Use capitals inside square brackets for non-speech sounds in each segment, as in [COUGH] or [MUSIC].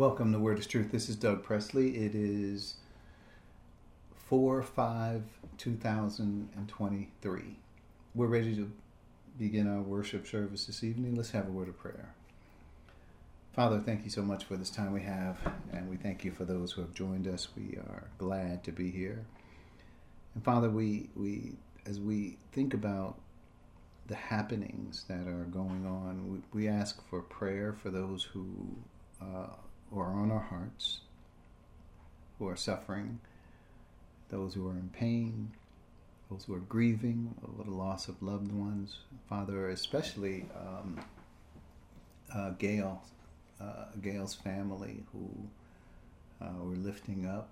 Welcome to Word is Truth. This is Doug Presley. It is 4 5 2023. We're ready to begin our worship service this evening. Let's have a word of prayer. Father, thank you so much for this time we have, and we thank you for those who have joined us. We are glad to be here. And Father, we, we as we think about the happenings that are going on, we, we ask for prayer for those who uh, who are on our hearts, who are suffering, those who are in pain, those who are grieving over the loss of loved ones. Father, especially um, uh, Gail, uh, Gail's family, who uh, we're lifting up,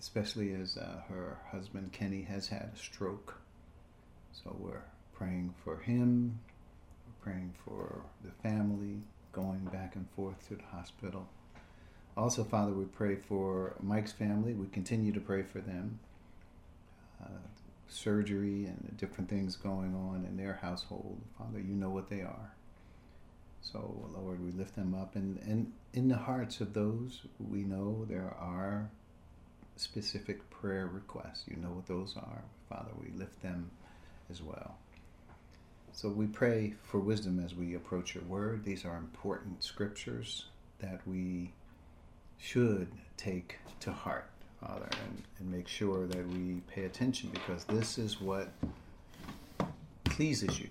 especially as uh, her husband Kenny has had a stroke. So we're praying for him, we're praying for the family, going back and forth to the hospital. Also, Father, we pray for Mike's family. We continue to pray for them. Uh, surgery and different things going on in their household. Father, you know what they are. So, Lord, we lift them up. And, and in the hearts of those, we know there are specific prayer requests. You know what those are. Father, we lift them as well. So we pray for wisdom as we approach your word. These are important scriptures that we should take to heart, Father, and, and make sure that we pay attention because this is what pleases you.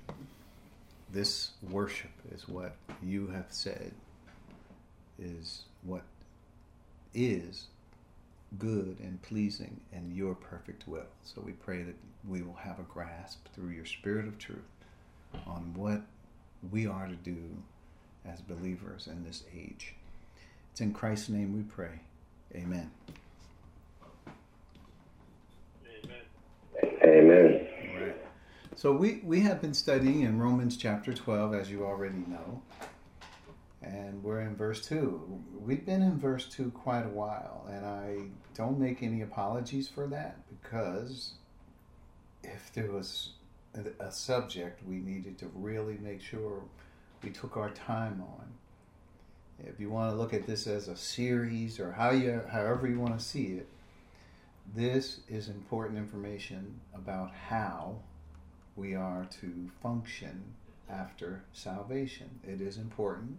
This worship is what you have said is what is good and pleasing in your perfect will. So we pray that we will have a grasp through your spirit of truth on what we are to do as believers in this age. It's in Christ's name we pray. Amen. Amen. Amen. Right. So we, we have been studying in Romans chapter 12, as you already know. And we're in verse 2. We've been in verse 2 quite a while, and I don't make any apologies for that because if there was a subject we needed to really make sure we took our time on. If you want to look at this as a series or how you, however you want to see it, this is important information about how we are to function after salvation. It is important.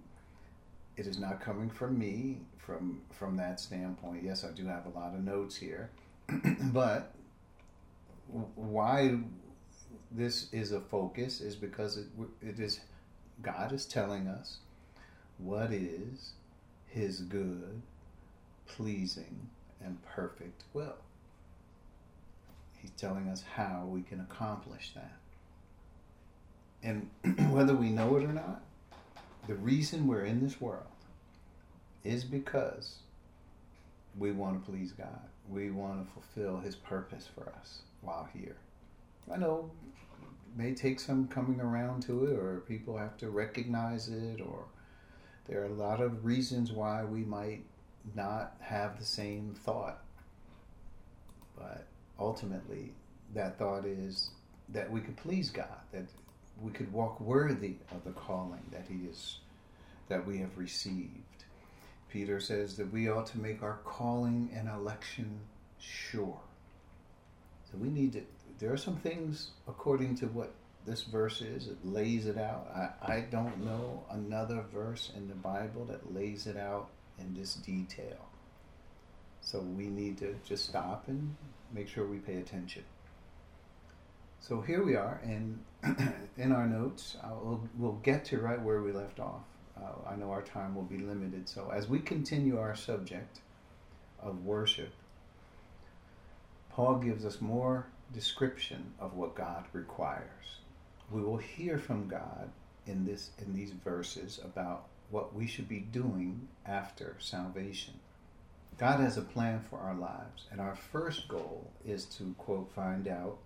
It is not coming from me from from that standpoint. Yes, I do have a lot of notes here, [CLEARS THROAT] but why this is a focus is because it, it is God is telling us what is His good, pleasing, and perfect will. He's telling us how we can accomplish that. And [CLEARS THROAT] whether we know it or not, the reason we're in this world is because we want to please God. We want to fulfill His purpose for us while here. I know may take some coming around to it, or people have to recognize it, or there are a lot of reasons why we might not have the same thought. But ultimately, that thought is that we could please God, that we could walk worthy of the calling that He is, that we have received. Peter says that we ought to make our calling and election sure. So we need to there are some things, according to what this verse is, it lays it out. I, I don't know another verse in the Bible that lays it out in this detail. So we need to just stop and make sure we pay attention. So here we are, and [CLEARS THROAT] in our notes, we'll, we'll get to right where we left off. Uh, I know our time will be limited, so as we continue our subject of worship, Paul gives us more description of what God requires. We will hear from God in this in these verses about what we should be doing after salvation. God has a plan for our lives, and our first goal is to quote find out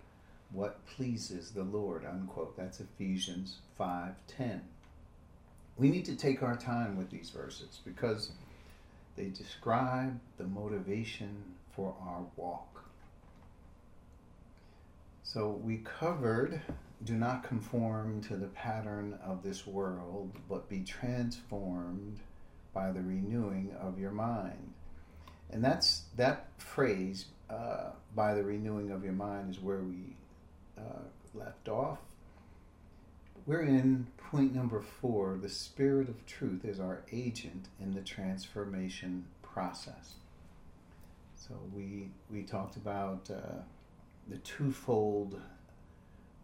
what pleases the Lord, unquote. That's Ephesians 5:10. We need to take our time with these verses because they describe the motivation for our walk. So we covered do not conform to the pattern of this world, but be transformed by the renewing of your mind. And that's that phrase, uh, by the renewing of your mind, is where we uh, left off. We're in point number four the Spirit of Truth is our agent in the transformation process. So we, we talked about uh, the twofold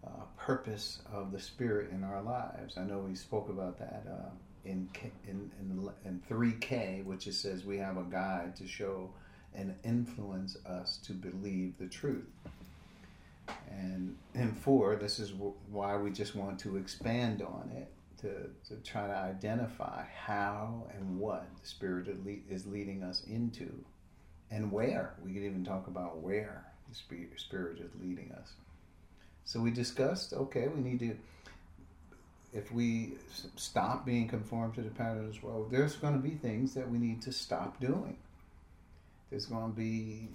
uh, purpose of the Spirit in our lives. I know we spoke about that uh, in, in, in, in 3K, which it says we have a guide to show and influence us to believe the truth. And in four, this is why we just want to expand on it to, to try to identify how and what the Spirit is leading us into and where. We could even talk about where the Spirit is leading us. So we discussed okay, we need to, if we stop being conformed to the pattern this world, there's going to be things that we need to stop doing. There's going to be,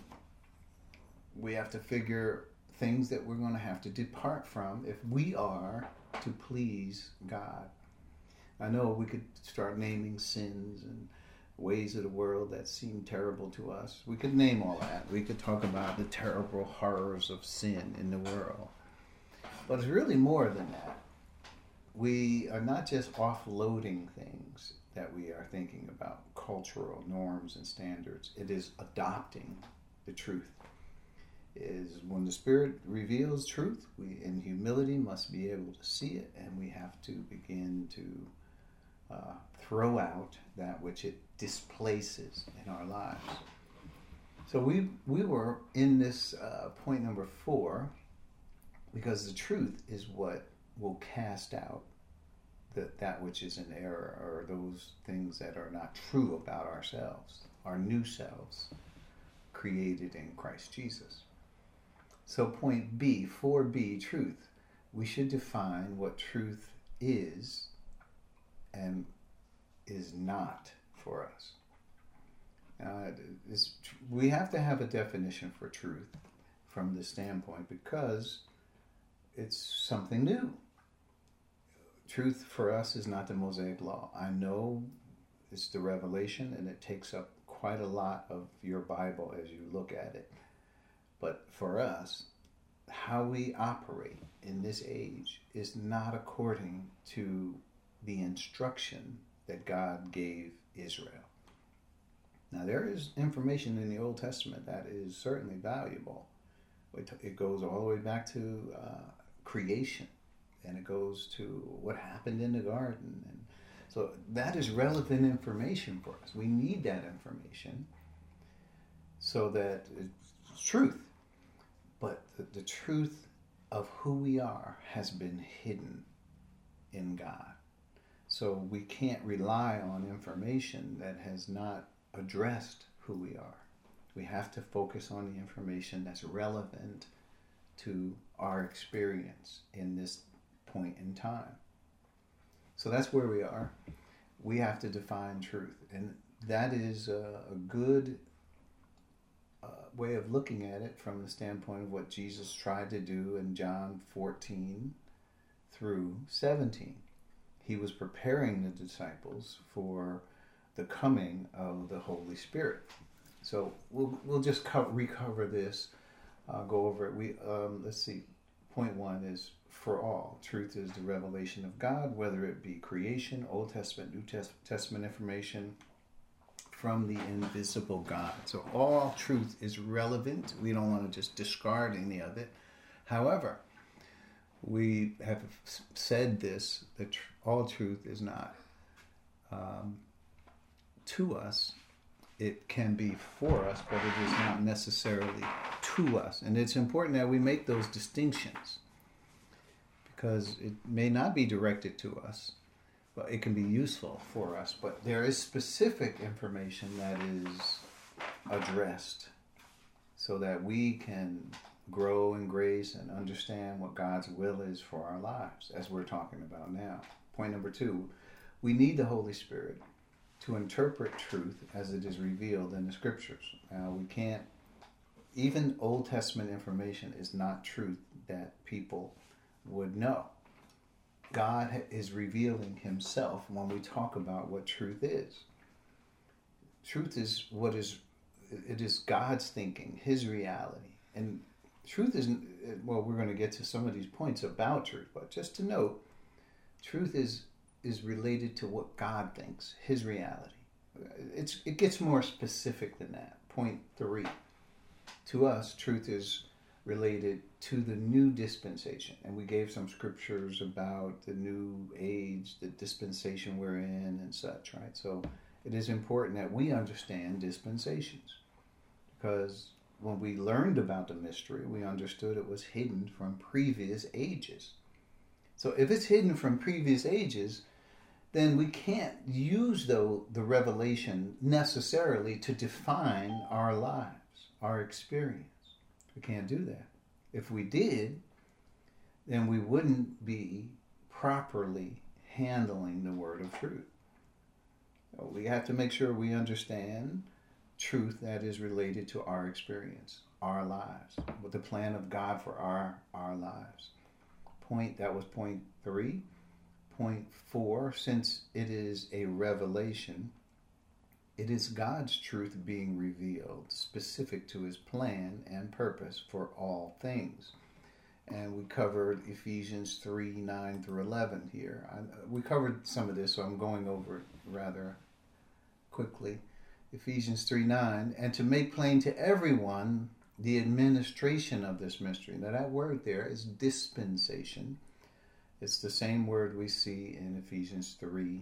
we have to figure things that we're going to have to depart from if we are to please God. I know we could start naming sins and ways of the world that seem terrible to us. We could name all that. We could talk about the terrible horrors of sin in the world. But it's really more than that. We are not just offloading things that we are thinking about, cultural norms and standards. It is adopting the truth is when the Spirit reveals truth, we in humility must be able to see it, and we have to begin to uh, throw out that which it displaces in our lives. So we we were in this uh, point number four because the truth is what will cast out the, that which is in error or those things that are not true about ourselves, our new selves created in Christ Jesus. So, point B, 4B, truth. We should define what truth is and is not for us. Uh, we have to have a definition for truth from this standpoint because it's something new. Truth for us is not the Mosaic Law. I know it's the revelation and it takes up quite a lot of your Bible as you look at it. But for us, how we operate in this age is not according to the instruction that God gave Israel. Now, there is information in the Old Testament that is certainly valuable. It goes all the way back to uh, creation, and it goes to what happened in the garden. And so that is relevant information for us. We need that information so that it's truth but the, the truth of who we are has been hidden in God. So we can't rely on information that has not addressed who we are. We have to focus on the information that's relevant to our experience in this point in time. So that's where we are. We have to define truth. And that is a, a good uh, way of looking at it from the standpoint of what Jesus tried to do in John 14 through 17. He was preparing the disciples for the coming of the Holy Spirit. So we'll, we'll just co- recover this, uh, go over it. We um, let's see. Point one is for all. Truth is the revelation of God, whether it be creation, Old Testament, New Testament information, from the invisible God. So all truth is relevant. We don't want to just discard any of it. However, we have said this that all truth is not um, to us. It can be for us, but it is not necessarily to us. And it's important that we make those distinctions because it may not be directed to us but it can be useful for us. But there is specific information that is addressed so that we can grow in grace and understand what God's will is for our lives, as we're talking about now. Point number two we need the Holy Spirit to interpret truth as it is revealed in the scriptures. Now, we can't, even Old Testament information is not truth that people would know. God is revealing himself when we talk about what truth is. truth is what is it is God's thinking, His reality, and truth isn't. Well, we're going to get to some of these points about truth, but just to note, truth is is related to what God thinks, His reality. It's it gets more specific than that. Point three. To us, truth is related to the new dispensation. And we gave some scriptures about the new age, the dispensation we're in, and such, right? So it is important that we understand dispensations because when we learned about the mystery, we understood it was hidden from previous ages. So if it's hidden from previous ages, then we can't use though the revelation necessarily to define our lives, our experience. We can't do that. If we did, then we wouldn't be properly handling the word of truth. We have to make sure we understand truth that is related to our experience, our lives, with the plan of God for our our lives. Point that was point three. Point four, since it is a revelation, it is God's truth being revealed, specific to his plan and purpose for all things. And we covered Ephesians 3 9 through 11 here. I, we covered some of this, so I'm going over it rather quickly. Ephesians 3 9, and to make plain to everyone the administration of this mystery. Now, that word there is dispensation. It's the same word we see in Ephesians 3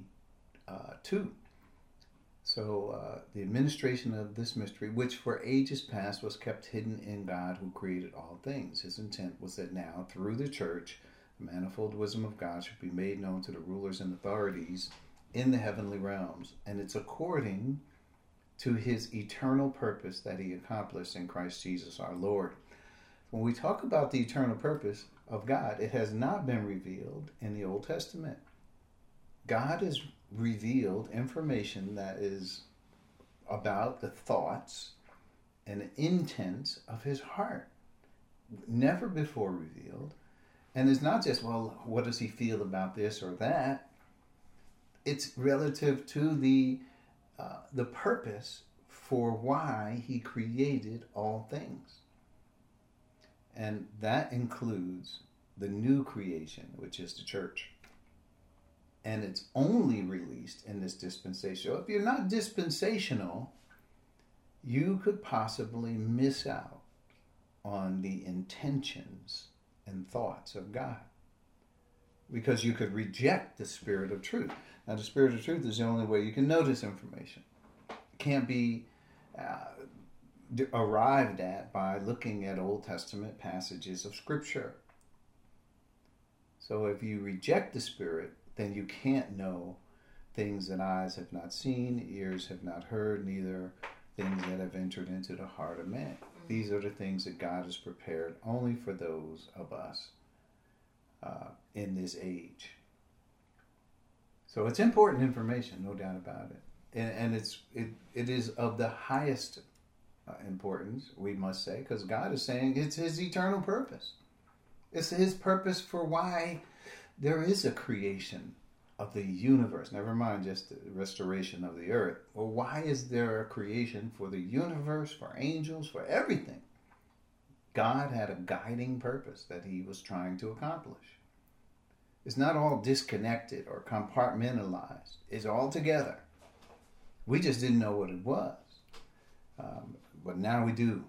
uh, 2. So, uh, the administration of this mystery, which for ages past was kept hidden in God who created all things. His intent was that now, through the church, the manifold wisdom of God should be made known to the rulers and authorities in the heavenly realms. And it's according to his eternal purpose that he accomplished in Christ Jesus our Lord. When we talk about the eternal purpose of God, it has not been revealed in the Old Testament. God has revealed information that is about the thoughts and intents of his heart. Never before revealed. And it's not just, well, what does he feel about this or that? It's relative to the uh, the purpose for why he created all things. And that includes the new creation, which is the church and it's only released in this dispensation. So if you're not dispensational, you could possibly miss out on the intentions and thoughts of God because you could reject the spirit of truth. Now, the spirit of truth is the only way you can know this information. It can't be uh, arrived at by looking at Old Testament passages of Scripture. So, if you reject the spirit, then you can't know things that eyes have not seen, ears have not heard, neither things that have entered into the heart of man. Mm-hmm. These are the things that God has prepared only for those of us uh, in this age. So it's important information, no doubt about it, and, and it's it, it is of the highest uh, importance, we must say, because God is saying it's His eternal purpose. It's His purpose for why there is a creation of the universe, never mind just the restoration of the earth. Well, why is there a creation for the universe, for angels, for everything? God had a guiding purpose that he was trying to accomplish. It's not all disconnected or compartmentalized, it's all together. We just didn't know what it was. Um, but now we do.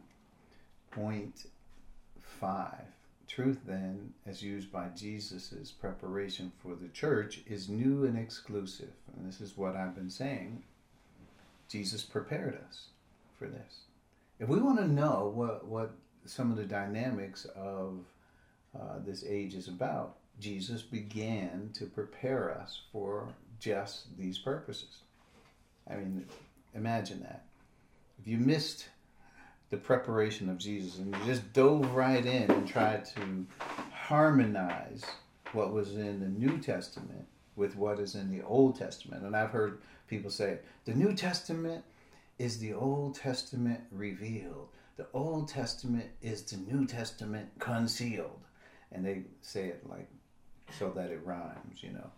Point five Truth, then, as used by Jesus' preparation for the church, is new and exclusive. And this is what I've been saying. Jesus prepared us for this. If we want to know what, what some of the dynamics of uh, this age is about, Jesus began to prepare us for just these purposes. I mean, imagine that. If you missed the preparation of Jesus and you just dove right in and tried to harmonize what was in the New Testament with what is in the Old Testament. And I've heard people say the New Testament is the Old Testament revealed. The Old Testament is the New Testament concealed. And they say it like so that it rhymes, you know.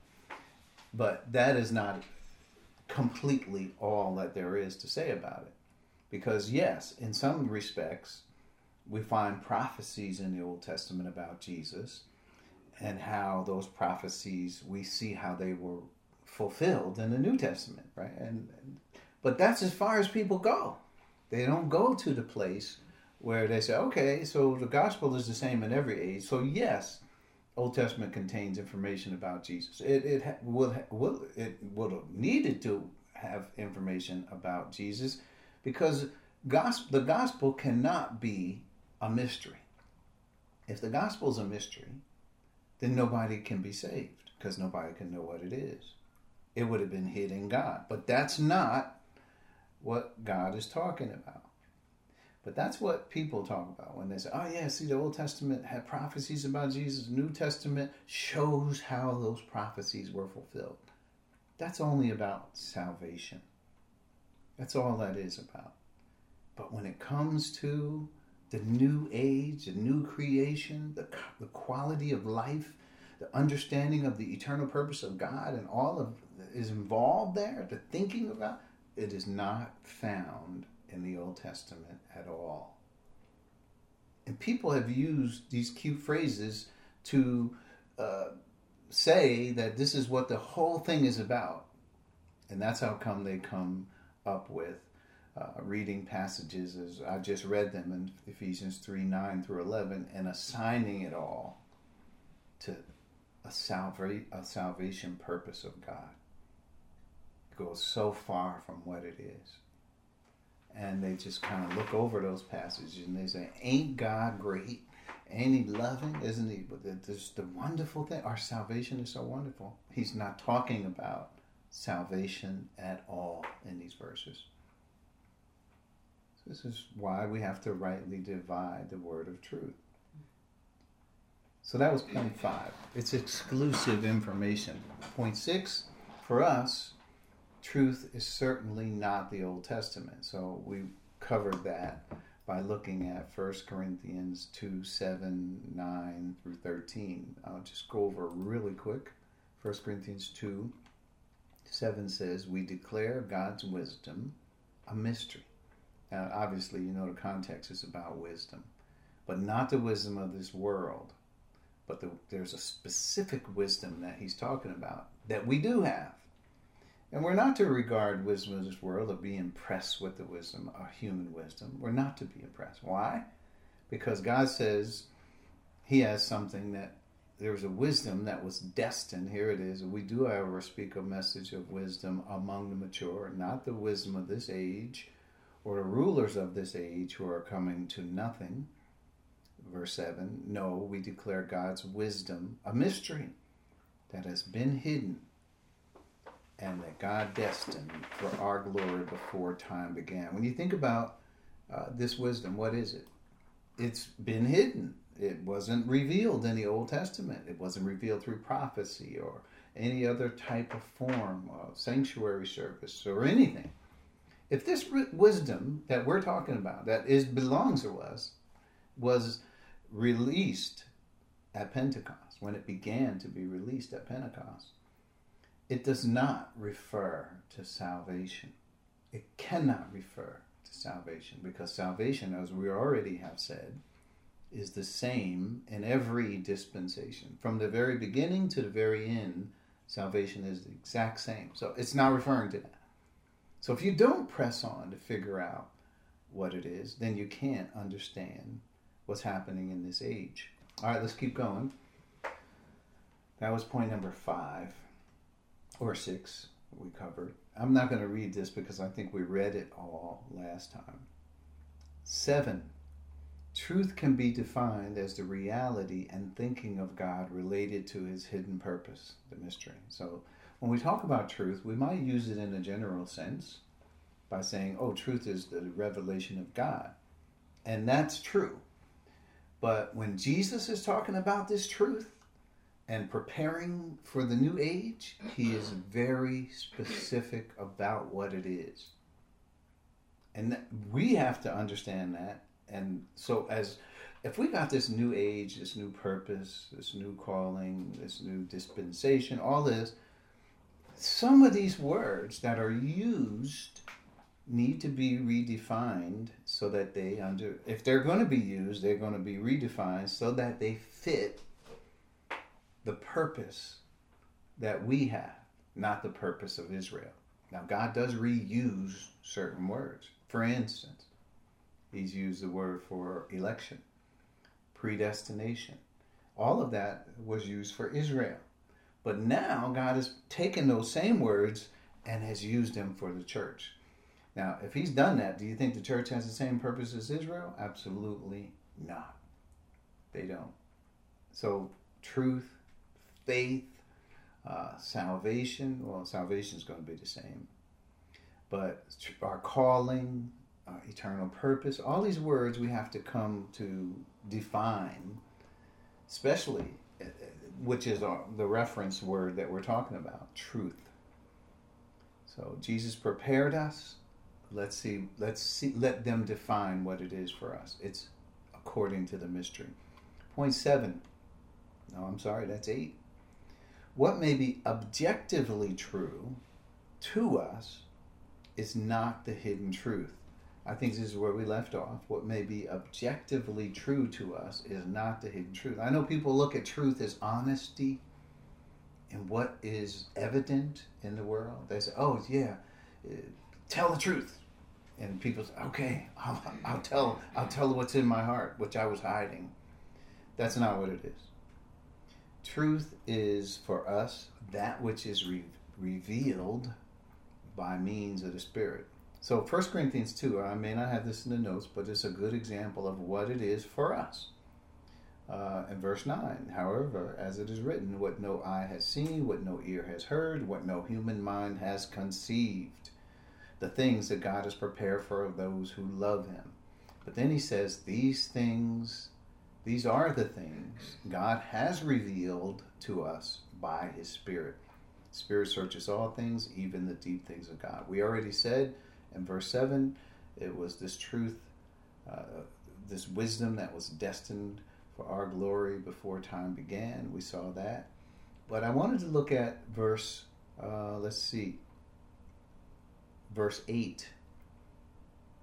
But that is not completely all that there is to say about it. Because, yes, in some respects, we find prophecies in the Old Testament about Jesus and how those prophecies, we see how they were fulfilled in the New Testament, right? And, but that's as far as people go. They don't go to the place where they say, okay, so the gospel is the same in every age. So yes, Old Testament contains information about Jesus. It it will will it would have needed to have information about Jesus because gospel the gospel cannot be a mystery. If the gospel is a mystery, then nobody can be saved because nobody can know what it is. It would have been hidden God. But that's not what God is talking about. But that's what people talk about when they say, oh, yeah, see, the Old Testament had prophecies about Jesus, New Testament shows how those prophecies were fulfilled. That's only about salvation. That's all that is about. But when it comes to the new age, the new creation, the, the quality of life, the understanding of the eternal purpose of God, and all of is involved there, the thinking about it is not found in the Old Testament at all. And people have used these cute phrases to uh, say that this is what the whole thing is about. And that's how come they come up with uh, reading passages as I just read them in Ephesians 3 9 through 11 and assigning it all to a, salva- a salvation purpose of God. Goes so far from what it is and they just kind of look over those passages and they say, "Ain't God great? Ain't He loving? Isn't He?" But this the wonderful thing. Our salvation is so wonderful. He's not talking about salvation at all in these verses. This is why we have to rightly divide the word of truth. So that was point five. It's exclusive information. Point six for us truth is certainly not the Old Testament. So we covered that by looking at 1 Corinthians 2 7, 9 through 13. I'll just go over really quick. 1 Corinthians 2 7 says, We declare God's wisdom a mystery. Now, obviously, you know the context is about wisdom, but not the wisdom of this world. But the, there's a specific wisdom that he's talking about that we do have and we're not to regard wisdom of this world or be impressed with the wisdom of human wisdom. We're not to be impressed. Why? Because God says He has something that there's a wisdom that was destined. Here it is. We do, however, speak a message of wisdom among the mature, not the wisdom of this age or the rulers of this age who are coming to nothing. Verse 7 No, we declare God's wisdom a mystery that has been hidden and that God destined for our glory before time began. When you think about uh, this wisdom, what is it? It's been hidden. It wasn't revealed in the Old Testament. It wasn't revealed through prophecy or any other type of form of sanctuary service or anything. If this wisdom that we're talking about, that is belongs to us, was released at Pentecost, when it began to be released at Pentecost, it does not refer to salvation. It cannot refer to salvation because salvation, as we already have said, is the same in every dispensation. From the very beginning to the very end, salvation is the exact same. So it's not referring to that. So if you don't press on to figure out what it is, then you can't understand what's happening in this age. All right, let's keep going. That was point number five or six we covered. I'm not going to read this because I think we read it all last time. Seven, truth can be defined as the reality and thinking of God related to his hidden purpose, the mystery. So when we talk about truth, we might use it in a general sense by saying, oh, truth is the revelation of God. And that's true. But when Jesus is talking about this truth, and preparing for the new age, he is very specific about what it is. And we have to understand that. And so, as if we got this new age, this new purpose, this new calling, this new dispensation, all this, some of these words that are used need to be redefined so that they under if they're going to be used they're going to be redefined so that they fit the purpose that we have not the purpose of Israel now God does reuse certain words for instance he's used the word for election predestination all of that was used for Israel but now God has taken those same words and has used them for the church now, if he's done that, do you think the church has the same purpose as Israel? Absolutely not. They don't. So, truth, faith, uh, salvation, well, salvation is going to be the same. But our calling, our eternal purpose, all these words we have to come to define, especially, uh, uh, which is our, the reference word that we're talking about truth. So, Jesus prepared us Let's see. Let's see. Let them define what it is for us. It's according to the mystery. Point seven. No, I'm sorry. That's eight. What may be objectively true to us is not the hidden truth. I think this is where we left off. What may be objectively true to us is not the hidden truth. I know people look at truth as honesty and what is evident in the world. They say, oh, yeah, uh, tell the truth and people say, "Okay, I'll, I'll tell, I'll tell what's in my heart, which I was hiding." That's not what it is. Truth is for us that which is re- revealed by means of the Spirit. So 1 Corinthians 2, I may not have this in the notes, but it's a good example of what it is for us. Uh, in verse 9, however, as it is written, what no eye has seen, what no ear has heard, what no human mind has conceived the things that God has prepared for those who love Him. But then He says, These things, these are the things God has revealed to us by His Spirit. Spirit searches all things, even the deep things of God. We already said in verse 7 it was this truth, uh, this wisdom that was destined for our glory before time began. We saw that. But I wanted to look at verse, uh, let's see, verse 8.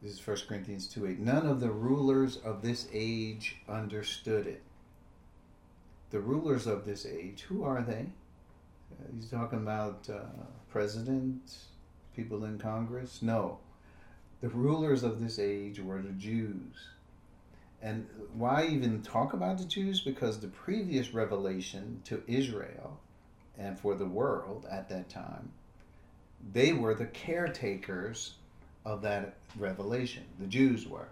This is 1 Corinthians 2 8. None of the rulers of this age understood it. The rulers of this age, who are they? Uh, he's talking about uh, presidents, people in Congress? No. The rulers of this age were the Jews. And why even talk about the Jews? Because the previous revelation to Israel and for the world at that time they were the caretakers of that revelation. The Jews were.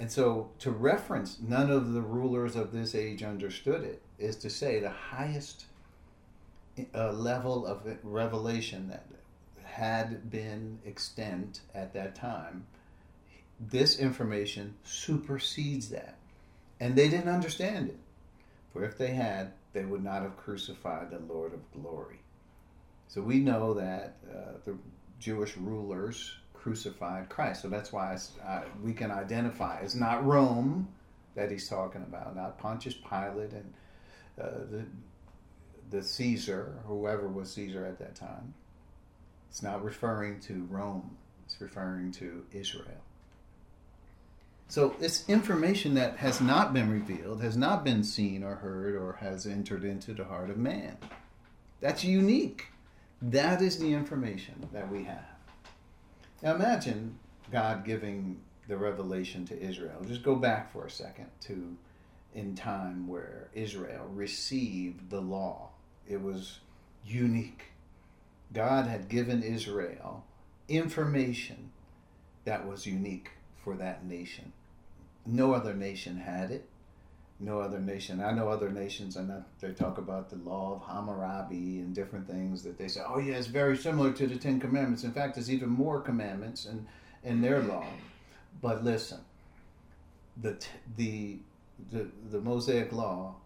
And so to reference none of the rulers of this age understood it is to say the highest uh, level of revelation that had been extant at that time, this information supersedes that. And they didn't understand it. For if they had, they would not have crucified the Lord of glory. So we know that uh, the Jewish rulers crucified Christ. So that's why uh, we can identify it's not Rome that he's talking about, not Pontius Pilate and uh, the the Caesar, whoever was Caesar at that time. It's not referring to Rome. It's referring to Israel. So it's information that has not been revealed, has not been seen or heard, or has entered into the heart of man. That's unique. That is the information that we have. Now imagine God giving the revelation to Israel. Just go back for a second to in time where Israel received the law. It was unique. God had given Israel information that was unique for that nation. No other nation had it no other nation. I know other nations, and they talk about the law of Hammurabi and different things that they say, oh, yeah, it's very similar to the Ten Commandments. In fact, there's even more commandments in, in their law. But listen, the, the, the, the Mosaic law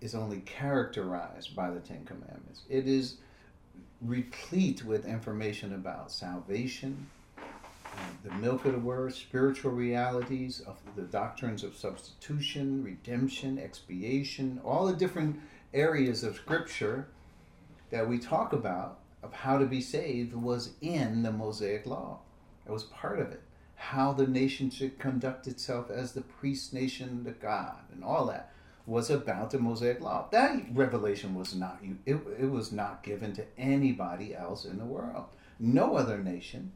is only characterized by the Ten Commandments. It is replete with information about salvation, the milk of the word, spiritual realities of the doctrines of substitution, redemption, expiation, all the different areas of scripture that we talk about of how to be saved was in the Mosaic law. It was part of it. How the nation should conduct itself as the priest nation to God and all that was about the Mosaic law. That revelation was not it, it was not given to anybody else in the world. No other nation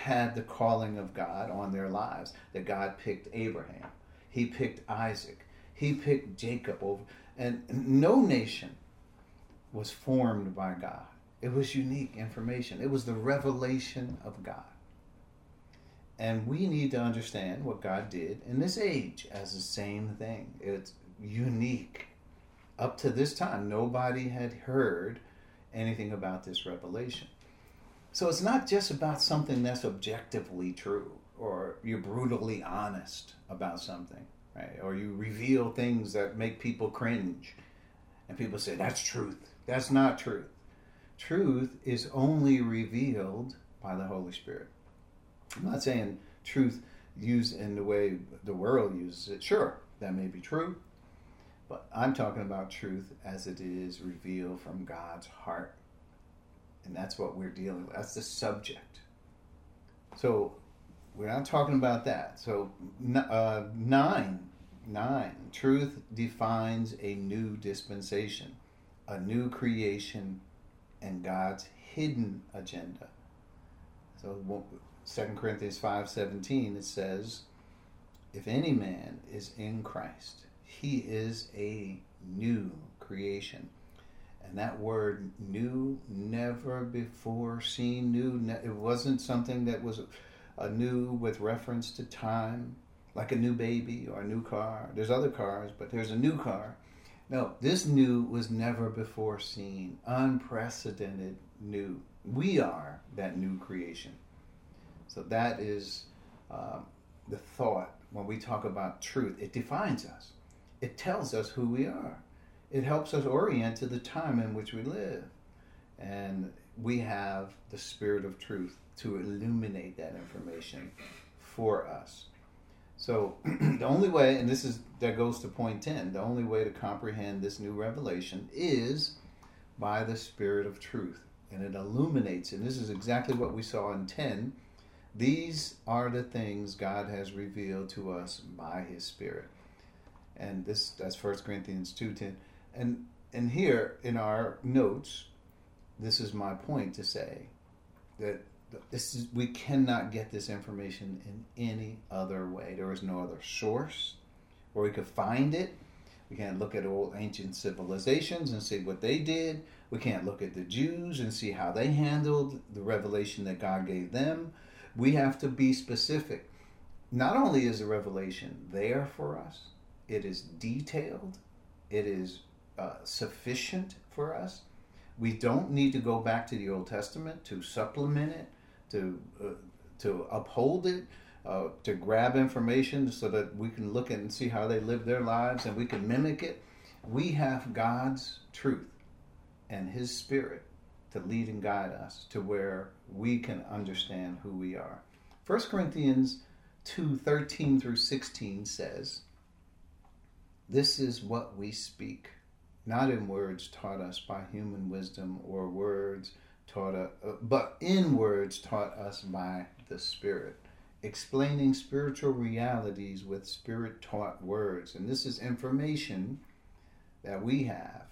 had the calling of God on their lives. That God picked Abraham, He picked Isaac, He picked Jacob over, and no nation was formed by God. It was unique information. It was the revelation of God. And we need to understand what God did in this age as the same thing. It's unique. Up to this time, nobody had heard anything about this revelation. So it's not just about something that's objectively true or you're brutally honest about something, right? Or you reveal things that make people cringe. And people say, that's truth. That's not truth. Truth is only revealed by the Holy Spirit. I'm not saying truth used in the way the world uses it. Sure, that may be true. But I'm talking about truth as it is revealed from God's heart. And that's what we're dealing with. That's the subject. So we're not talking about that. So uh, nine, nine. Truth defines a new dispensation, a new creation, and God's hidden agenda. So 2 Corinthians 5:17 it says, "If any man is in Christ, he is a new creation. And that word new, never before seen, new, it wasn't something that was a new with reference to time, like a new baby or a new car. There's other cars, but there's a new car. No, this new was never before seen, unprecedented new. We are that new creation. So that is uh, the thought when we talk about truth. It defines us it tells us who we are. It helps us orient to the time in which we live. And we have the Spirit of truth to illuminate that information for us. So [CLEARS THROAT] the only way, and this is that goes to point 10, the only way to comprehend this new revelation is by the Spirit of truth. And it illuminates, and this is exactly what we saw in 10. These are the things God has revealed to us by His Spirit and this that's First Corinthians two ten, and and here in our notes, this is my point to say that this is we cannot get this information in any other way. There is no other source where we could find it. We can't look at old ancient civilizations and see what they did. We can't look at the Jews and see how they handled the revelation that God gave them. We have to be specific. Not only is the revelation there for us, it is detailed, it is uh, sufficient for us. We don't need to go back to the Old Testament to supplement it, to uh, to uphold it, uh, to grab information so that we can look and see how they live their lives and we can mimic it. We have God's truth and His Spirit to lead and guide us to where we can understand who we are. 1 Corinthians 2 13 through 16 says, this is what we speak, not in words taught us by human wisdom or words taught us, uh, but in words taught us by the Spirit, explaining spiritual realities with spirit taught words. And this is information that we have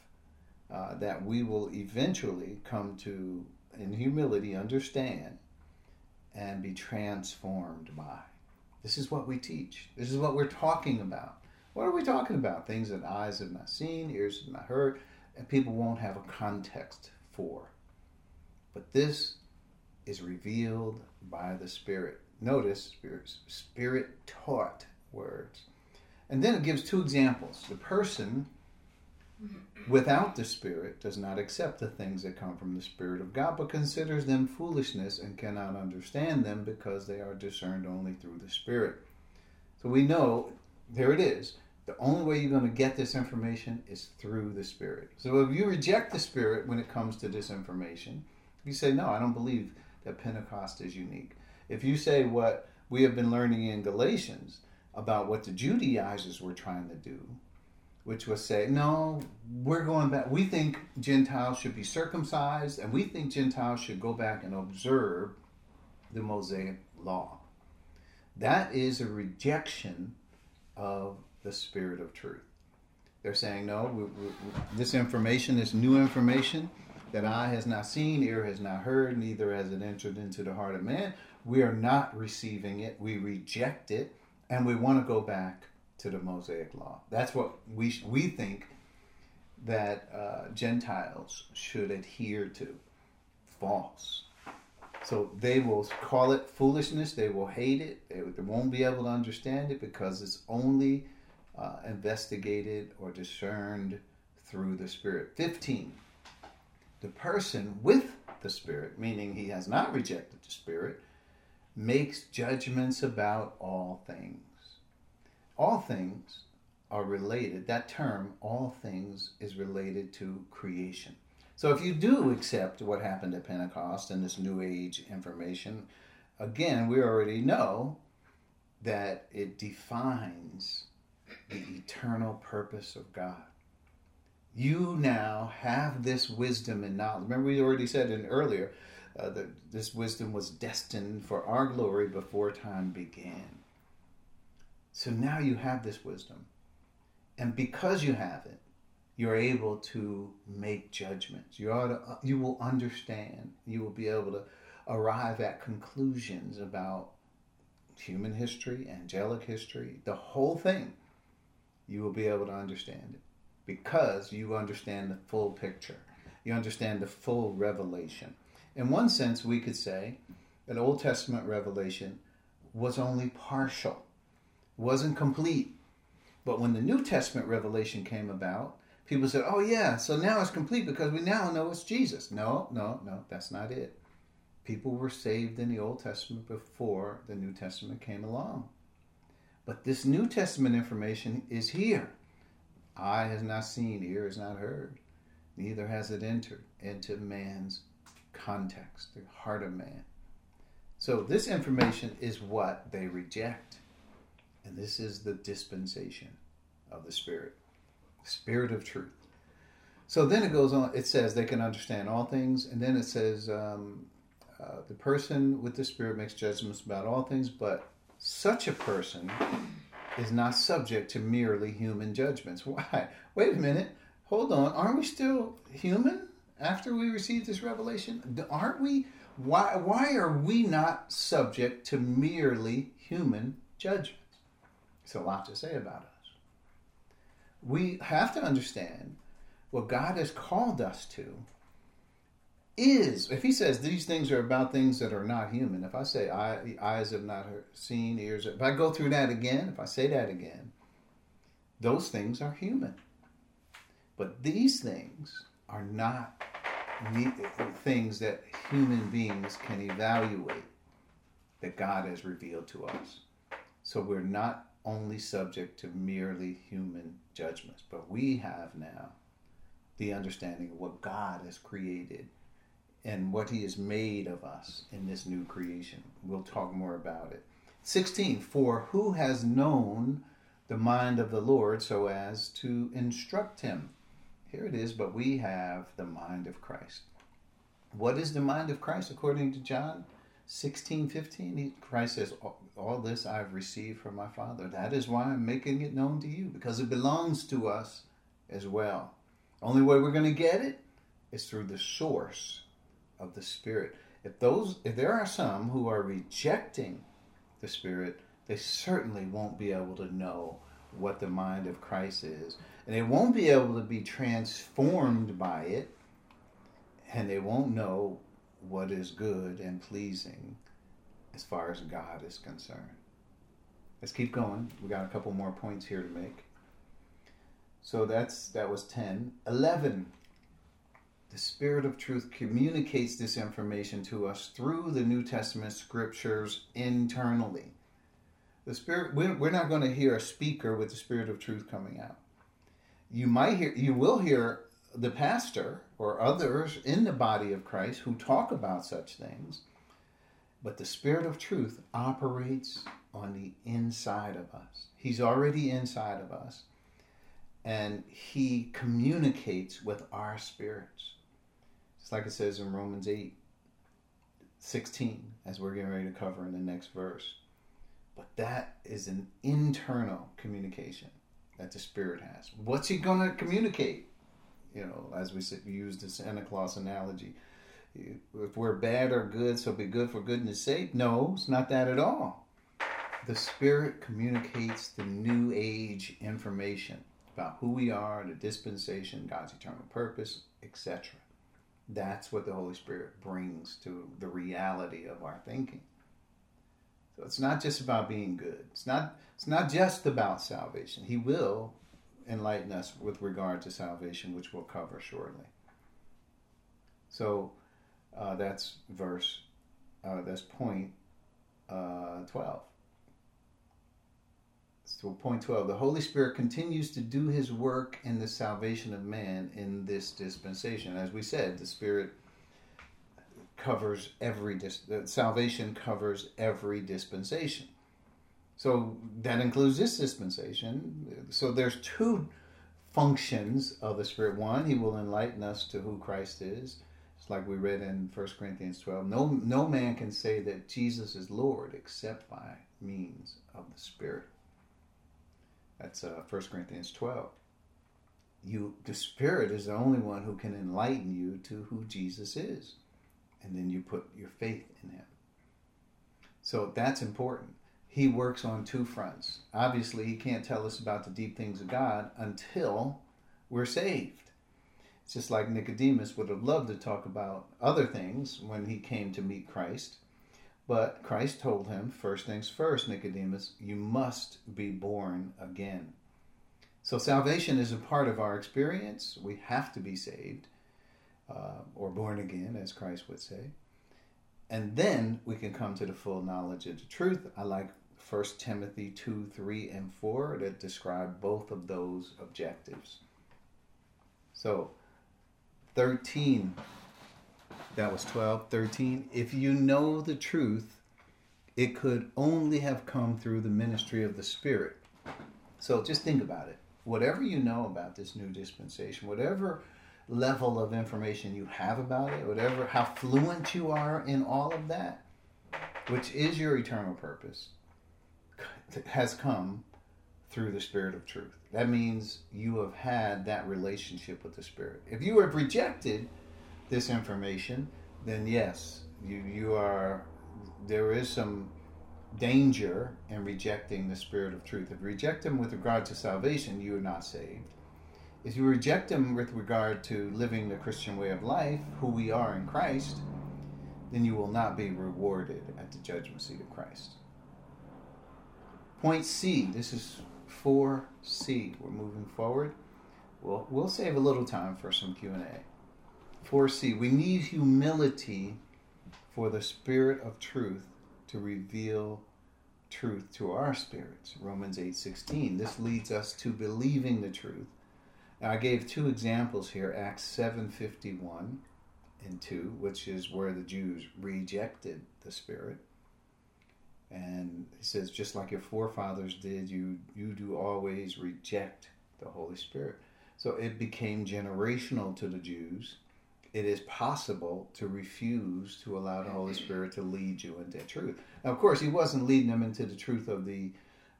uh, that we will eventually come to, in humility, understand and be transformed by. This is what we teach. This is what we're talking about. What are we talking about? Things that eyes have not seen, ears have not heard, and people won't have a context for. But this is revealed by the Spirit. Notice spirit, spirit taught words. And then it gives two examples. The person without the Spirit does not accept the things that come from the Spirit of God, but considers them foolishness and cannot understand them because they are discerned only through the Spirit. So we know, there it is. The only way you're going to get this information is through the Spirit. So if you reject the Spirit when it comes to this information, you say, No, I don't believe that Pentecost is unique. If you say what we have been learning in Galatians about what the Judaizers were trying to do, which was say, no, we're going back. We think Gentiles should be circumcised, and we think Gentiles should go back and observe the Mosaic law. That is a rejection of the spirit of truth. They're saying, no, we, we, this information is new information that eye has not seen, ear has not heard, neither has it entered into the heart of man. We are not receiving it, we reject it, and we want to go back to the Mosaic law. That's what we, we think that uh, Gentiles should adhere to. False. So they will call it foolishness. They will hate it. They won't be able to understand it because it's only uh, investigated or discerned through the Spirit. 15. The person with the Spirit, meaning he has not rejected the Spirit, makes judgments about all things. All things are related. That term, all things, is related to creation. So if you do accept what happened at Pentecost and this New Age information, again, we already know that it defines the eternal purpose of God. You now have this wisdom and knowledge. Remember, we already said in earlier uh, that this wisdom was destined for our glory before time began. So now you have this wisdom. And because you have it, you're able to make judgments. You ought to, you will understand. You will be able to arrive at conclusions about human history, angelic history, the whole thing. You will be able to understand it because you understand the full picture. You understand the full revelation. In one sense, we could say that Old Testament revelation was only partial, wasn't complete. But when the New Testament revelation came about, people said, oh, yeah, so now it's complete because we now know it's Jesus. No, no, no, that's not it. People were saved in the Old Testament before the New Testament came along. But this New Testament information is here. Eye has not seen, ear has not heard, neither has it entered into man's context, the heart of man. So, this information is what they reject. And this is the dispensation of the Spirit spirit of truth. So then it goes on, it says they can understand all things, and then it says um, uh, the person with the spirit makes judgments about all things, but such a person is not subject to merely human judgments. [LAUGHS] Why? Wait a minute. Hold on. Aren't we still human after we receive this revelation? Aren't we? Why, why are we not subject to merely human judgments? It's a lot to say about us. we have to understand what God has called us to is if he says these things are about things that are not human if i say eyes have not seen ears if i go through that again if i say that again those things are human. But these things are not things that human beings can evaluate that god has revealed to us. So we're not only subject to merely human judgments, but we have now the understanding of what God has created and what He has made of us in this new creation. We'll talk more about it. 16. For who has known the mind of the Lord so as to instruct him? Here it is, but we have the mind of Christ. What is the mind of Christ according to John 16, 15? Christ says, all this I've received from my Father. That is why I'm making it known to you, because it belongs to us as well. Only way we're going to get it is through the source of the Spirit. If those if there are some who are rejecting the Spirit, they certainly won't be able to know what the mind of Christ is. And they won't be able to be transformed by it. And they won't know what is good and pleasing as far as God is concerned. Let's keep going. We got a couple more points here to make. So that's that was 10. 11. The Spirit of Truth communicates this information to us through the New Testament scriptures internally. The Spirit we're not going to hear a speaker with the Spirit of Truth coming out. You might hear you will hear the pastor or others in the body of Christ who talk about such things but the Spirit of truth operates on the inside of us. He's already inside of us. and he communicates with our spirits. It's like it says in Romans 8 16, as we're getting ready to cover in the next verse. But that is an internal communication that the Spirit has. What's He going to communicate? You know, as we use the Santa Claus analogy. If we're bad or good, so be good for goodness sake. No, it's not that at all. The Spirit communicates the new age information about who we are, the dispensation, God's eternal purpose, etc. That's what the Holy Spirit brings to the reality of our thinking. So it's not just about being good. It's not it's not just about salvation. He will enlighten us with regard to salvation, which we'll cover shortly. So uh, that's verse, uh, that's point uh, 12. So, point 12 the Holy Spirit continues to do his work in the salvation of man in this dispensation. As we said, the Spirit covers every dis- salvation covers every dispensation. So that includes this dispensation. So there's two functions of the Spirit. One, He will enlighten us to who Christ is. It's like we read in 1 Corinthians 12. No, no man can say that Jesus is Lord except by means of the Spirit. That's uh, 1 Corinthians 12. You, the Spirit is the only one who can enlighten you to who Jesus is and then you put your faith in him. So that's important. He works on two fronts. Obviously, he can't tell us about the deep things of God until we're saved. It's just like Nicodemus would have loved to talk about other things when he came to meet Christ. But Christ told him, first things first, Nicodemus, you must be born again. So salvation is a part of our experience. We have to be saved uh, or born again, as Christ would say. And then we can come to the full knowledge of the truth. I like 1 Timothy 2, 3, and 4 that describe both of those objectives. So, 13, that was 12. 13, if you know the truth, it could only have come through the ministry of the Spirit. So just think about it. Whatever you know about this new dispensation, whatever level of information you have about it, whatever, how fluent you are in all of that, which is your eternal purpose, has come through the Spirit of truth. That means you have had that relationship with the Spirit. If you have rejected this information, then yes, you, you are, there is some danger in rejecting the Spirit of truth. If you reject Him with regard to salvation, you are not saved. If you reject Him with regard to living the Christian way of life, who we are in Christ, then you will not be rewarded at the judgment seat of Christ. Point C, this is 4C. We're moving forward. We'll, we'll save a little time for some Q&A. 4C, we need humility for the Spirit of truth to reveal truth to our spirits. Romans 8:16. This leads us to believing the truth now, I gave two examples here Acts 7:51 and 2, which is where the Jews rejected the Spirit. And he says, just like your forefathers did, you, you do always reject the Holy Spirit. So it became generational to the Jews. It is possible to refuse to allow the Holy Spirit to lead you into truth. Now, of course, he wasn't leading them into the truth of the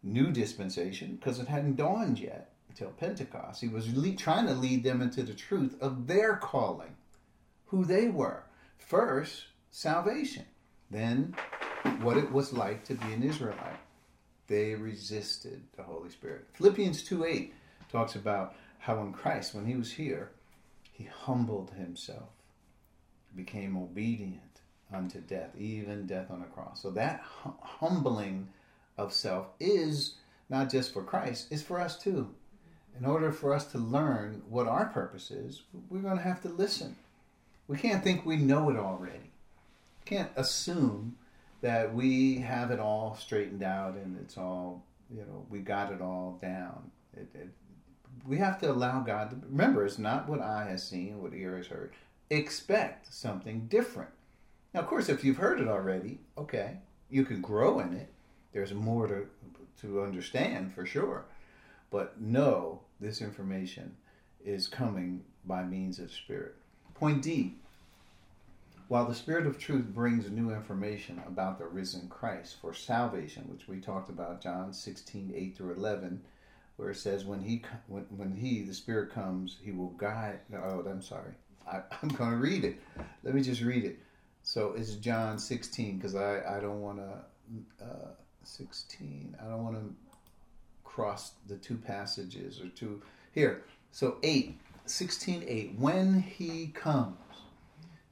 new dispensation because it hadn't dawned yet until Pentecost. He was le- trying to lead them into the truth of their calling, who they were. First, salvation. Then, what it was like to be an Israelite. They resisted the Holy Spirit. Philippians 2 8 talks about how in Christ, when he was here, he humbled himself, became obedient unto death, even death on a cross. So that hum- humbling of self is not just for Christ, it's for us too in order for us to learn what our purpose is, we're going to have to listen. We can't think we know it already. We can't assume that we have it all straightened out and it's all, you know, we got it all down. It, it, we have to allow God to remember it's not what eye has seen, what ear has heard. Expect something different. Now, of course, if you've heard it already, okay, you can grow in it. There's more to to understand for sure. But know this information is coming by means of Spirit. Point D while the Spirit of truth brings new information about the risen Christ for salvation, which we talked about, John 16, 8 through 11, where it says, when he, when, when he, the Spirit comes, he will guide. Oh, I'm sorry. I, am going to read it. Let me just read it. So it's John 16, because I, I don't want to, uh, 16, I don't want to cross the two passages or two. Here, so 8, 16, 8. When he comes,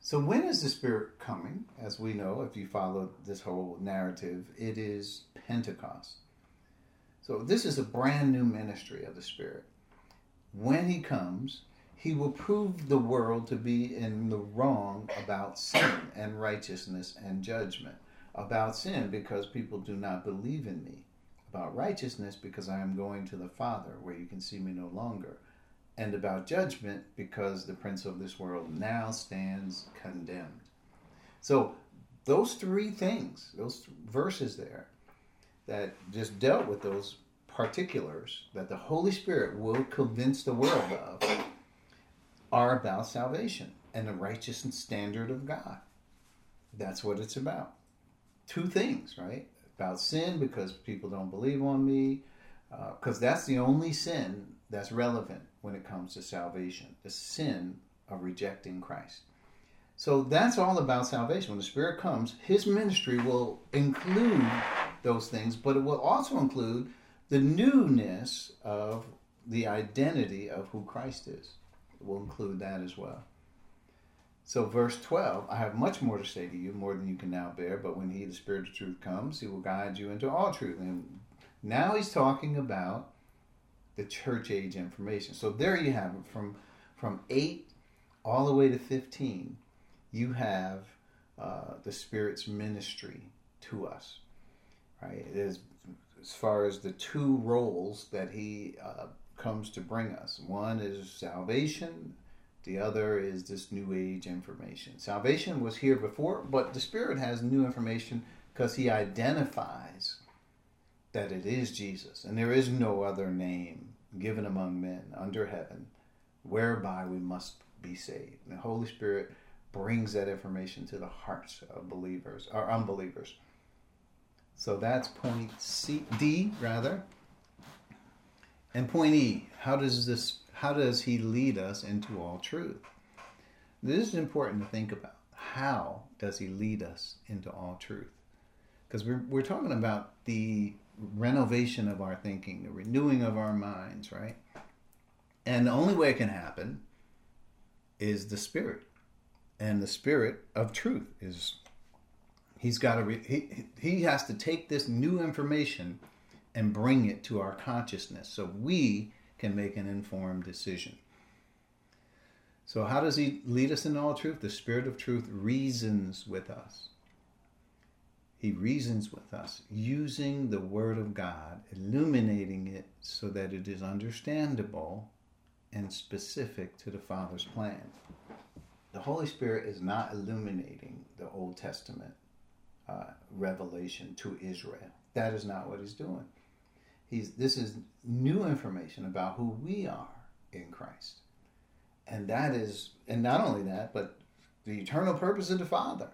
so, when is the Spirit coming? As we know, if you follow this whole narrative, it is Pentecost. So, this is a brand new ministry of the Spirit. When He comes, He will prove the world to be in the wrong about sin and righteousness and judgment. About sin, because people do not believe in me. About righteousness, because I am going to the Father, where you can see me no longer and about judgment because the prince of this world now stands condemned. So, those three things, those verses there that just dealt with those particulars that the Holy Spirit will convince the world of are about salvation and the righteous standard of God. That's what it's about. Two things, right? About sin because people don't believe on me, because uh, that's the only sin that's relevant when it comes to salvation the sin of rejecting Christ. So that's all about salvation. When the Spirit comes, His ministry will include those things, but it will also include the newness of the identity of who Christ is. It will include that as well. So, verse 12 I have much more to say to you, more than you can now bear, but when He, the Spirit of truth, comes, He will guide you into all truth. And now He's talking about the church age information. So there you have it from from eight all the way to fifteen. You have uh, the Spirit's ministry to us, right? Is as far as the two roles that He uh, comes to bring us. One is salvation. The other is this new age information. Salvation was here before, but the Spirit has new information because He identifies that it is Jesus, and there is no other name given among men under heaven whereby we must be saved. And the Holy Spirit brings that information to the hearts of believers or unbelievers. So that's point C D rather. And point E, how does this how does he lead us into all truth? This is important to think about. How does he lead us into all truth? Because we're, we're talking about the renovation of our thinking, the renewing of our minds, right? And the only way it can happen is the spirit. And the spirit of truth is he's got to re, he he has to take this new information and bring it to our consciousness so we can make an informed decision. So how does he lead us in all truth? The spirit of truth reasons with us. He reasons with us using the Word of God, illuminating it so that it is understandable and specific to the Father's plan. The Holy Spirit is not illuminating the Old Testament uh, revelation to Israel. That is not what he's doing. He's, this is new information about who we are in Christ. And that is, and not only that, but the eternal purpose of the Father.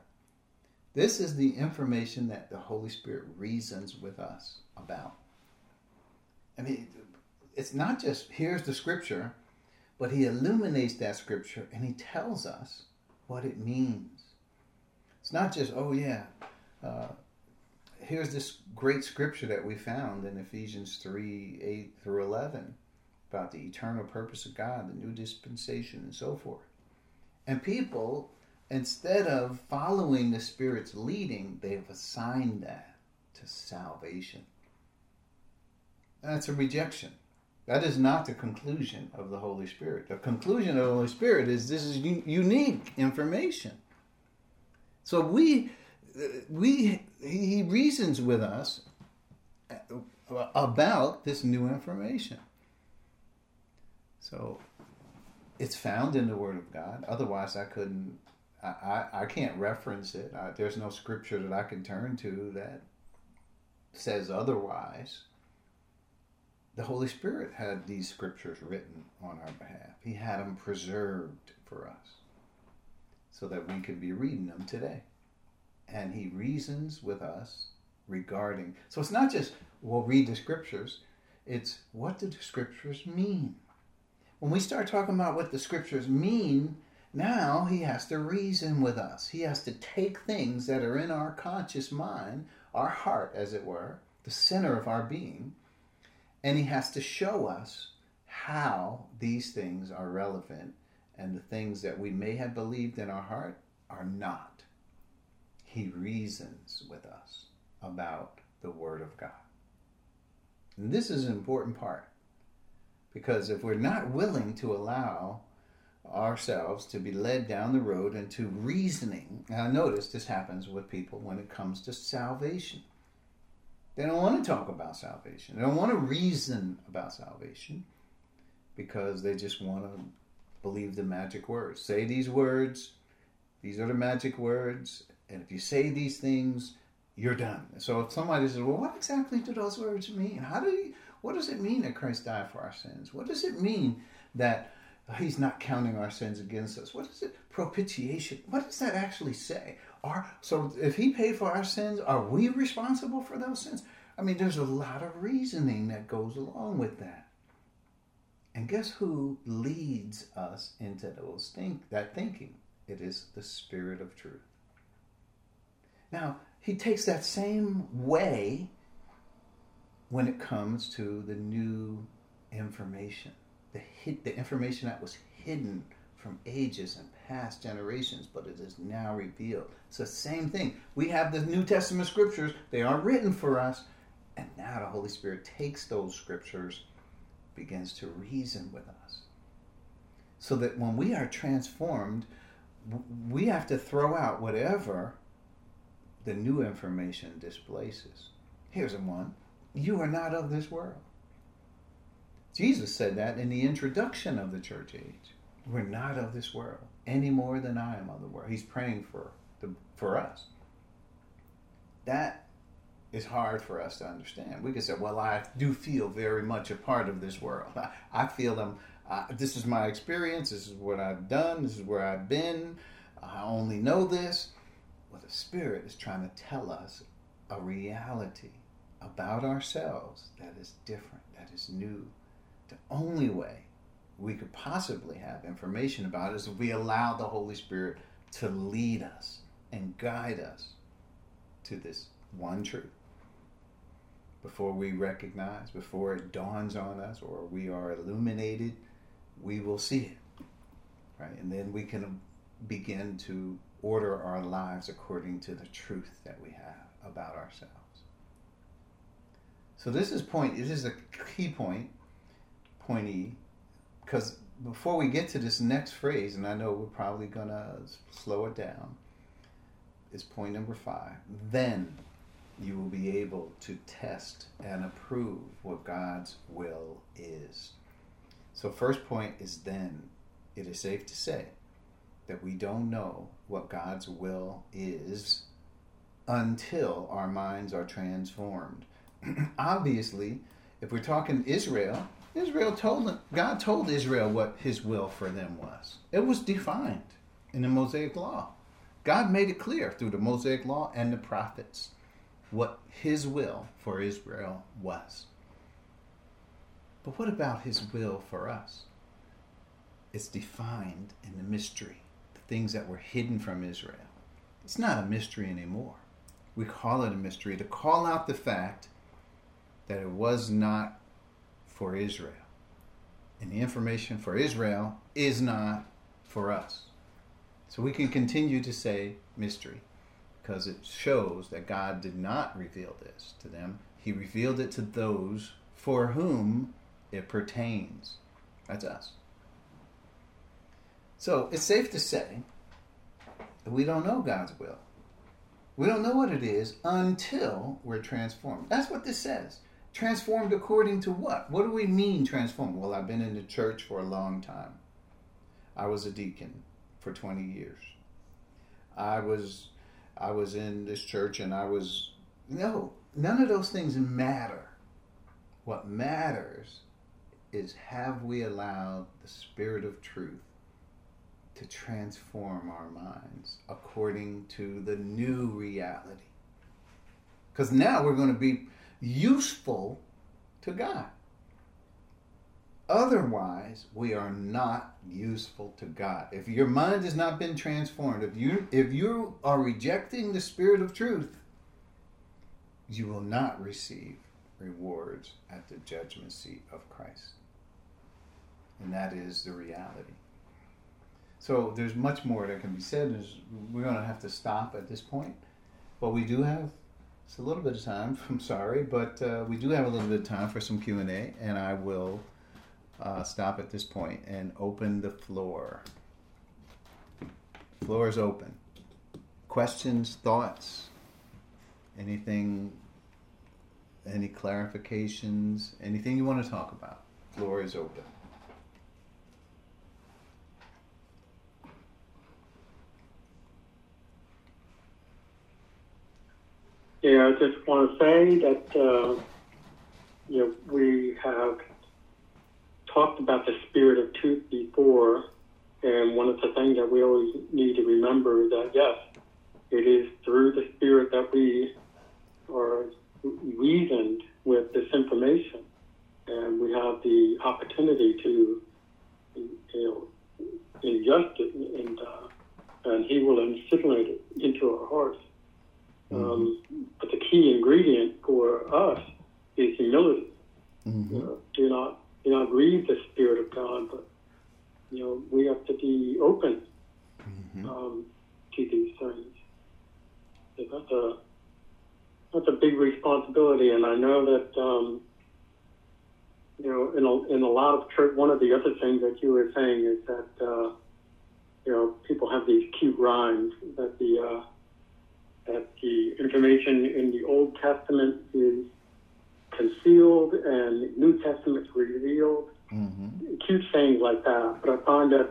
This is the information that the Holy Spirit reasons with us about. I mean, it's not just here's the scripture, but he illuminates that scripture and he tells us what it means. It's not just, oh, yeah, uh, here's this great scripture that we found in Ephesians 3 8 through 11 about the eternal purpose of God, the new dispensation, and so forth. And people instead of following the Spirit's leading, they have assigned that to salvation. That's a rejection. That is not the conclusion of the Holy Spirit. The conclusion of the Holy Spirit is this is unique information. So we, we, he reasons with us about this new information. So it's found in the Word of God. Otherwise, I couldn't I, I, can't reference it. I, there's no scripture that I can turn to that says otherwise. the Holy Spirit had these scriptures written on our behalf. He had them preserved for us so that we could be reading them today. And He reasons with us regarding. So it's not just, we'll read the scriptures, it's what do the scriptures mean? When we start talking about what the scriptures mean, now he has to reason with us. He has to take things that are in our conscious mind, our heart, as it were, the center of our being, and he has to show us how these things are relevant and the things that we may have believed in our heart are not. He reasons with us about the Word of God. And this is an important part because if we're not willing to allow ourselves to be led down the road into reasoning, now notice this happens with people when it comes to salvation. They don't want to talk about salvation. They don't want to reason about salvation because they just want to believe the magic words. Say these words, these are the magic words, and if you say these things, you're done. So if somebody says, "Well, what exactly do those words mean? How do you, what does it mean that Christ died for our sins? What does it mean that He's not counting our sins against us? What is it? Propitiation. What does that actually say? Are so if He paid for our sins, are we responsible for those sins? I mean, there's a lot of reasoning that goes along with that. And guess who leads us into those think that thinking? It is the Spirit of truth. Now, he takes that same way when it comes to the new information, the hid, the information that was hidden from ages and past generations, but it is now revealed. It's the same thing. We have the New Testament scriptures; they are written for us, and now the Holy Spirit takes those scriptures, begins to reason with us, so that when we are transformed, we have to throw out whatever the new information displaces. Here's a one you are not of this world. Jesus said that in the introduction of the church age. We're not of this world any more than I am of the world. He's praying for the, for us. That is hard for us to understand. We can say, "Well, I do feel very much a part of this world. I, [LAUGHS] I feel them. Uh, this is my experience. This is what I've done. This is where I've been. I only know this." Well, the Spirit is trying to tell us a reality about ourselves that is different, that is new. The only way we could possibly have information about is if we allow the Holy Spirit to lead us and guide us to this one truth. Before we recognize, before it dawns on us, or we are illuminated, we will see it. Right? And then we can begin to order our lives according to the truth that we have about ourselves. So this is point. This is a key point, point E, because before we get to this next phrase, and I know we're probably gonna slow it down, is point number five. Then you will be able to test and approve what God's will is. So first point is then. It is safe to say that we don't know what God's will is until our minds are transformed. [CLEARS THROAT] Obviously, if we're talking Israel, Israel told God told Israel what his will for them was. It was defined in the Mosaic law. God made it clear through the Mosaic law and the prophets what his will for Israel was. But what about his will for us? It's defined in the mystery things that were hidden from Israel. It's not a mystery anymore. We call it a mystery to call out the fact that it was not for Israel. And the information for Israel is not for us. So we can continue to say mystery because it shows that God did not reveal this to them. He revealed it to those for whom it pertains. That's us. So it's safe to say we don't know God's will. We don't know what it is until we're transformed. That's what this says. Transformed according to what? What do we mean transformed? Well, I've been in the church for a long time. I was a deacon for 20 years. I was I was in this church and I was no, none of those things matter What matters is have we allowed the Spirit of truth to transform our minds according to the new reality? Because now we're going to be useful to God. Otherwise, we are not useful to God. If your mind has not been transformed, if you if you are rejecting the spirit of truth, you will not receive rewards at the judgment seat of Christ. And that is the reality. So there's much more that can be said. There's, we're going to have to stop at this point. But we do have it's a little bit of time. [LAUGHS] I'm sorry, but uh, we do have a little bit of time for some Q and A, and I will uh, stop at this point and open the floor. Floor is open. Questions, thoughts, anything, any clarifications, anything you want to talk about. Floor is open. Yeah, I just want to say that uh, you know we have talked about the spirit of truth before, and one of the things that we always need to remember is that yes, it is through the spirit that we are reasoned with this information, and we have the opportunity to you know ingest it, and uh, and He will assimilate it into our hearts. Mm-hmm. Um, but the key ingredient for us is humility. Mm-hmm. Uh, do not do not grieve the Spirit of God, but you know we have to be open mm-hmm. um, to these things. So that's a that's a big responsibility, and I know that um, you know in a, in a lot of church. One of the other things that you were saying is that uh, you know people have these cute rhymes that the uh, that the information in the Old Testament is concealed and New Testament's revealed. Mm-hmm. Cute sayings like that. But I find that,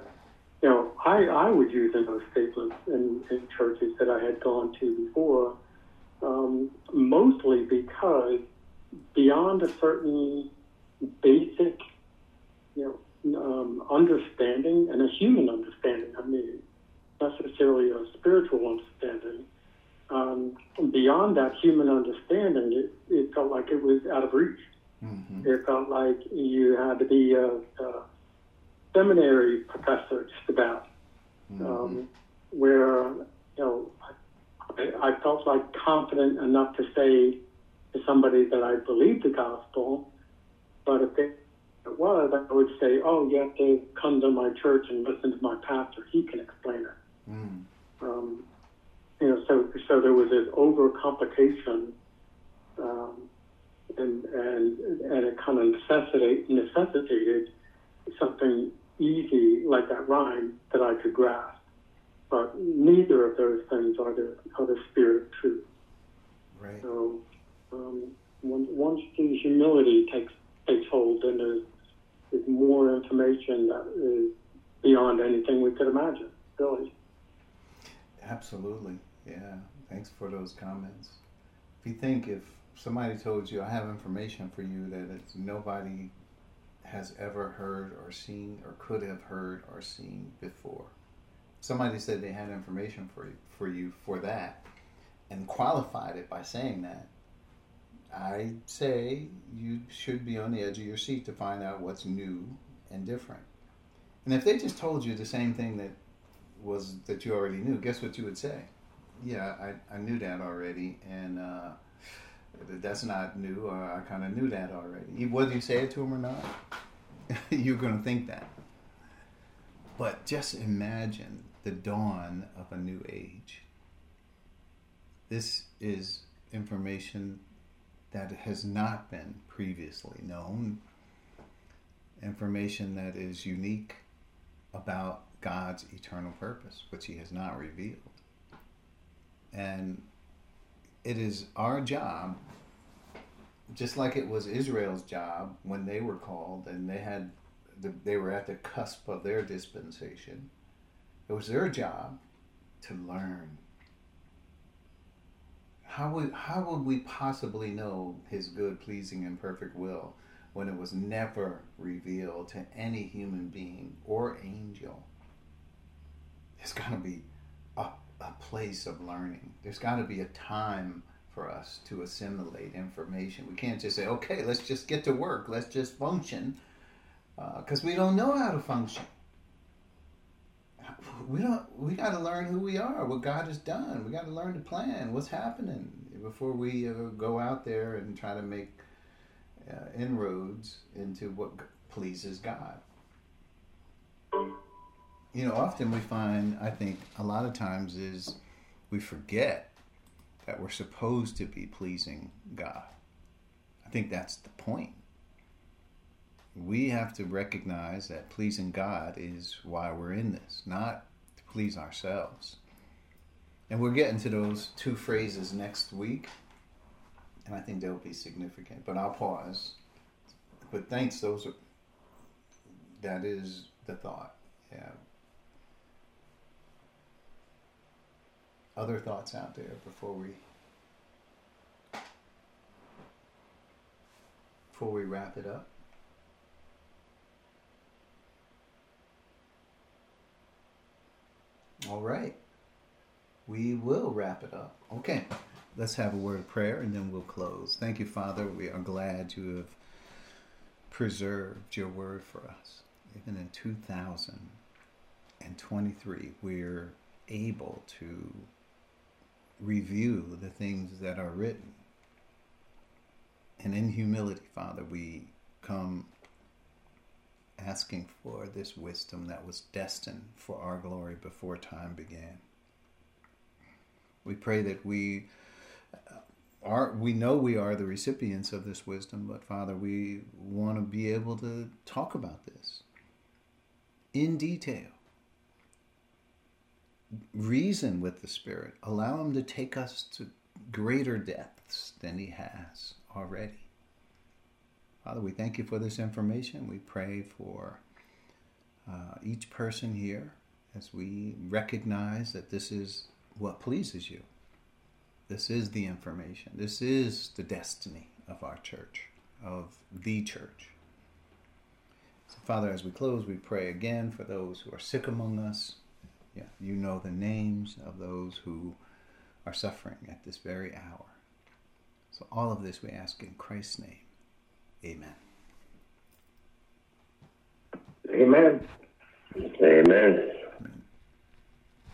you know, I, I would use in those statements in, in churches that I had gone to before, um, mostly because beyond a certain basic, you know, um, understanding and a human understanding, I mean, not necessarily a spiritual understanding, um, beyond that human understanding, it, it, felt like it was out of reach. Mm-hmm. It felt like you had to be a, a seminary professor just about, mm-hmm. um, where you know I, I felt like confident enough to say to somebody that I believed the gospel, but if it, was, I would say, "Oh, you have to come to my church and listen to my pastor; he can explain it." Mm. Um, you know, so so there was this overcomplication, um, and and and it kind of necessitated necessitated something easy like that rhyme that I could grasp. But neither of those things are the are the spirit of truth. Right. So um, once once the humility takes takes hold, then there's, there's more information that is beyond anything we could imagine. Really. Absolutely. Yeah, thanks for those comments. If you think if somebody told you, I have information for you that nobody has ever heard or seen or could have heard or seen before. Somebody said they had information for you, for you for that and qualified it by saying that. I say you should be on the edge of your seat to find out what's new and different. And if they just told you the same thing that was that you already knew, guess what you would say? Yeah, I, I knew that already, and uh, that's not new. Or I kind of knew that already. Whether you say it to him or not, [LAUGHS] you're going to think that. But just imagine the dawn of a new age. This is information that has not been previously known, information that is unique about God's eternal purpose, which He has not revealed. And it is our job, just like it was Israel's job when they were called and they had the, they were at the cusp of their dispensation. It was their job to learn How would how would we possibly know His good, pleasing, and perfect will when it was never revealed to any human being or angel? It's going to be a, a place of learning. There's got to be a time for us to assimilate information. We can't just say, okay, let's just get to work, let's just function, because uh, we don't know how to function. We don't. We got to learn who we are, what God has done. We got to learn to plan what's happening before we uh, go out there and try to make uh, inroads into what pleases God. You know, often we find, I think, a lot of times is we forget that we're supposed to be pleasing God. I think that's the point. We have to recognize that pleasing God is why we're in this, not to please ourselves. And we're getting to those two phrases next week, and I think they'll be significant. But I'll pause. But thanks, those are that is the thought. Yeah. Other thoughts out there before we before we wrap it up? All right. We will wrap it up. Okay. Let's have a word of prayer and then we'll close. Thank you, Father. We are glad to have preserved your word for us. Even in 2023, we're able to review the things that are written. And in humility, Father, we come asking for this wisdom that was destined for our glory before time began. We pray that we uh, are we know we are the recipients of this wisdom, but Father, we want to be able to talk about this in detail reason with the Spirit. Allow Him to take us to greater depths than He has already. Father, we thank you for this information. We pray for uh, each person here as we recognize that this is what pleases you. This is the information. This is the destiny of our church, of the church. So, Father, as we close, we pray again for those who are sick among us yeah, you know the names of those who are suffering at this very hour. So, all of this we ask in Christ's name. Amen. Amen. Amen.